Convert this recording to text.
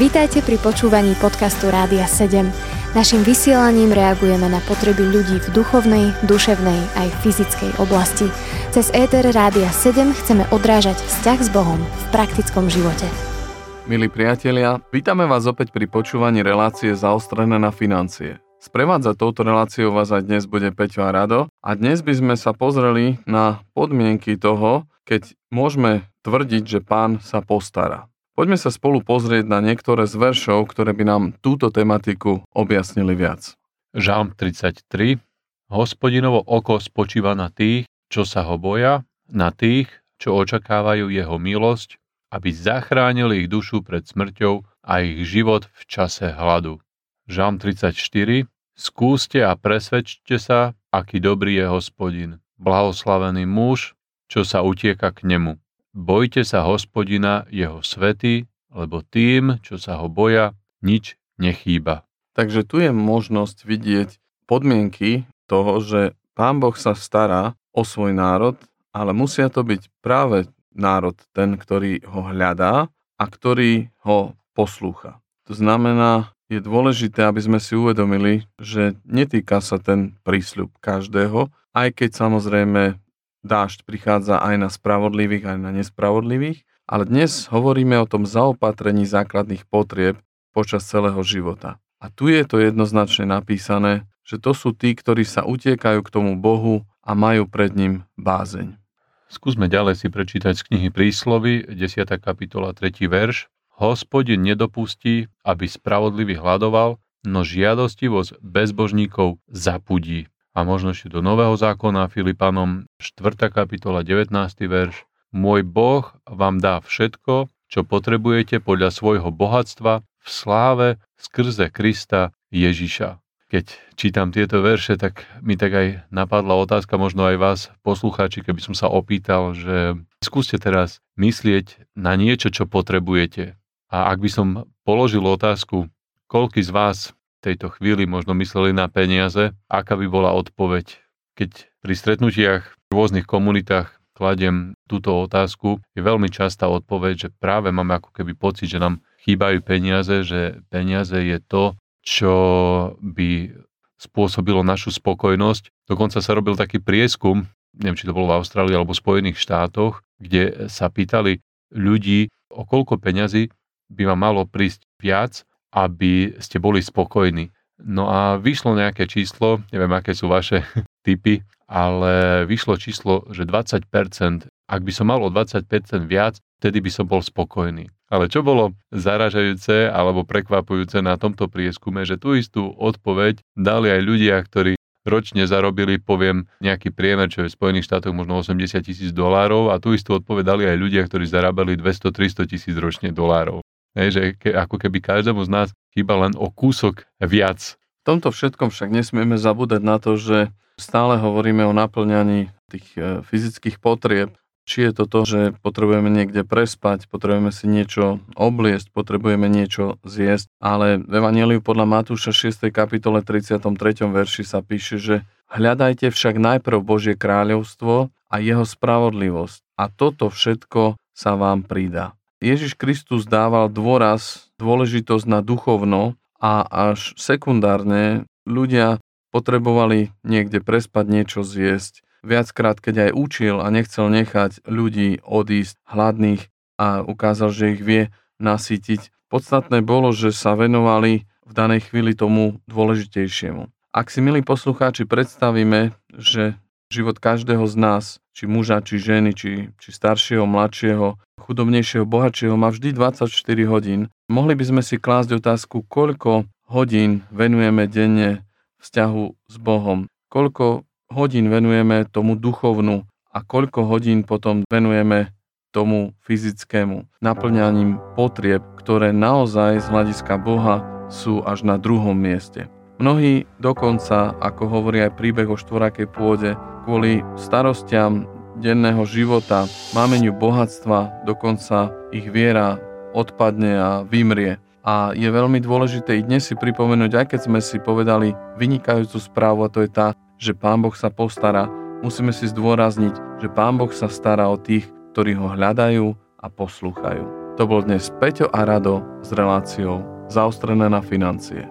Vítajte pri počúvaní podcastu Rádia 7. Naším vysielaním reagujeme na potreby ľudí v duchovnej, duševnej aj fyzickej oblasti. Cez ETR Rádia 7 chceme odrážať vzťah s Bohom v praktickom živote. Milí priatelia, vítame vás opäť pri počúvaní relácie zaostrené na financie. Sprevádza touto reláciou vás aj dnes bude Peťo a Rado a dnes by sme sa pozreli na podmienky toho, keď môžeme tvrdiť, že pán sa postará. Poďme sa spolu pozrieť na niektoré z veršov, ktoré by nám túto tematiku objasnili viac. Žalm 33. Hospodinovo oko spočíva na tých, čo sa ho boja, na tých, čo očakávajú jeho milosť, aby zachránil ich dušu pred smrťou a ich život v čase hladu. Žalm 34. Skúste a presvedčte sa, aký dobrý je hospodin. Blahoslavený muž, čo sa utieka k nemu. Bojte sa hospodina, jeho svety, lebo tým, čo sa ho boja, nič nechýba. Takže tu je možnosť vidieť podmienky toho, že Pán Boh sa stará o svoj národ, ale musia to byť práve národ ten, ktorý ho hľadá a ktorý ho poslúcha. To znamená, je dôležité, aby sme si uvedomili, že netýka sa ten prísľub každého, aj keď samozrejme Dážď prichádza aj na spravodlivých, aj na nespravodlivých, ale dnes hovoríme o tom zaopatrení základných potrieb počas celého života. A tu je to jednoznačne napísané, že to sú tí, ktorí sa utiekajú k tomu Bohu a majú pred ním bázeň. Skúsme ďalej si prečítať z knihy Príslovy, 10. kapitola, 3. verš. Hospodin nedopustí, aby spravodlivý hľadoval, no žiadostivosť bezbožníkov zapudí. A možno ešte do Nového zákona Filipanom 4. kapitola 19. verš. Môj Boh vám dá všetko, čo potrebujete podľa svojho bohatstva v sláve skrze Krista Ježiša. Keď čítam tieto verše, tak mi tak aj napadla otázka, možno aj vás, poslucháči, keby som sa opýtal, že skúste teraz myslieť na niečo, čo potrebujete. A ak by som položil otázku, koľký z vás tejto chvíli možno mysleli na peniaze, aká by bola odpoveď. Keď pri stretnutiach v rôznych komunitách kladiem túto otázku, je veľmi častá odpoveď, že práve máme ako keby pocit, že nám chýbajú peniaze, že peniaze je to, čo by spôsobilo našu spokojnosť. Dokonca sa robil taký prieskum, neviem, či to bolo v Austrálii alebo v Spojených štátoch, kde sa pýtali ľudí, o koľko peňazí by vám malo prísť viac, aby ste boli spokojní. No a vyšlo nejaké číslo, neviem, aké sú vaše typy, ale vyšlo číslo, že 20%, ak by som mal o 20% viac, vtedy by som bol spokojný. Ale čo bolo zaražajúce alebo prekvapujúce na tomto prieskume, že tú istú odpoveď dali aj ľudia, ktorí ročne zarobili, poviem, nejaký priemer, čo je v Spojených štátoch možno 80 tisíc dolárov a tú istú odpoveď dali aj ľudia, ktorí zarábali 200-300 tisíc ročne dolárov. Hej, že ke, ako keby každému z nás chýba len o kúsok viac. V tomto všetkom však nesmieme zabúdať na to, že stále hovoríme o naplňaní tých e, fyzických potrieb. Či je to to, že potrebujeme niekde prespať, potrebujeme si niečo obliesť, potrebujeme niečo zjesť, ale v Evangeliu podľa Matúša 6. kapitole 33. verši sa píše, že hľadajte však najprv Božie kráľovstvo a jeho spravodlivosť a toto všetko sa vám pridá. Ježiš Kristus dával dôraz, dôležitosť na duchovno a až sekundárne ľudia potrebovali niekde prespať, niečo zjesť. Viackrát, keď aj učil a nechcel nechať ľudí odísť hladných a ukázal, že ich vie nasýtiť, podstatné bolo, že sa venovali v danej chvíli tomu dôležitejšiemu. Ak si, milí poslucháči, predstavíme, že život každého z nás, či muža, či ženy, či, či staršieho, mladšieho, chudobnejšieho, bohatšieho, má vždy 24 hodín. Mohli by sme si klásť otázku, koľko hodín venujeme denne vzťahu s Bohom, koľko hodín venujeme tomu duchovnu a koľko hodín potom venujeme tomu fyzickému, naplňaním potrieb, ktoré naozaj z hľadiska Boha sú až na druhom mieste. Mnohí dokonca, ako hovorí aj príbeh o štvorakej pôde, kvôli starostiam denného života, mámeniu bohatstva, dokonca ich viera odpadne a vymrie. A je veľmi dôležité i dnes si pripomenúť, aj keď sme si povedali vynikajúcu správu, a to je tá, že Pán Boh sa postará, musíme si zdôrazniť, že Pán Boh sa stará o tých, ktorí ho hľadajú a poslúchajú. To bol dnes Peťo a Rado s reláciou Zaostrené na financie.